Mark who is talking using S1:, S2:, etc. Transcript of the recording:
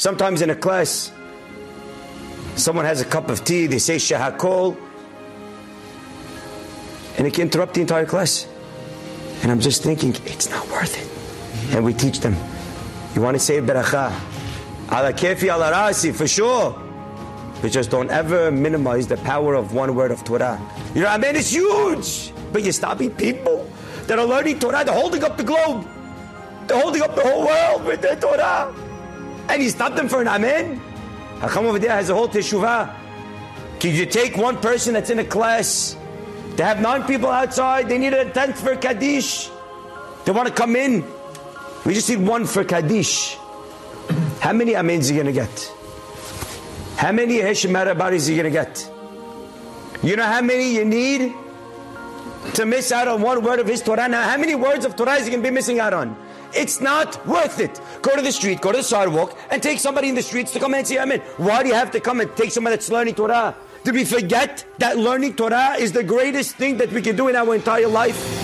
S1: Sometimes in a class, someone has a cup of tea, they say shahakol, and it can interrupt the entire class. And I'm just thinking, it's not worth it. And we teach them, you want to say beracha, ala kefi ala rasi, for sure. But just don't ever minimize the power of one word of Torah. You know, I mean, it's huge. But you're stopping people that are learning Torah, they're holding up the globe. They're holding up the whole world with their Torah. And you stop them for an amen? Hakam over there has a whole teshuvah. Can you take one person that's in a class? They have nine people outside, they need a tent for Kaddish. They want to come in. We just need one for Kaddish. How many amens are you going to get? How many Heshem Arabaris are you going to get? You know how many you need to miss out on one word of his Torah? Now, how many words of Torah is he going to be missing out on? It's not worth it. Go to the street, go to the sidewalk, and take somebody in the streets to come and say Amen. Why do you have to come and take somebody that's learning Torah? Did we forget that learning Torah is the greatest thing that we can do in our entire life?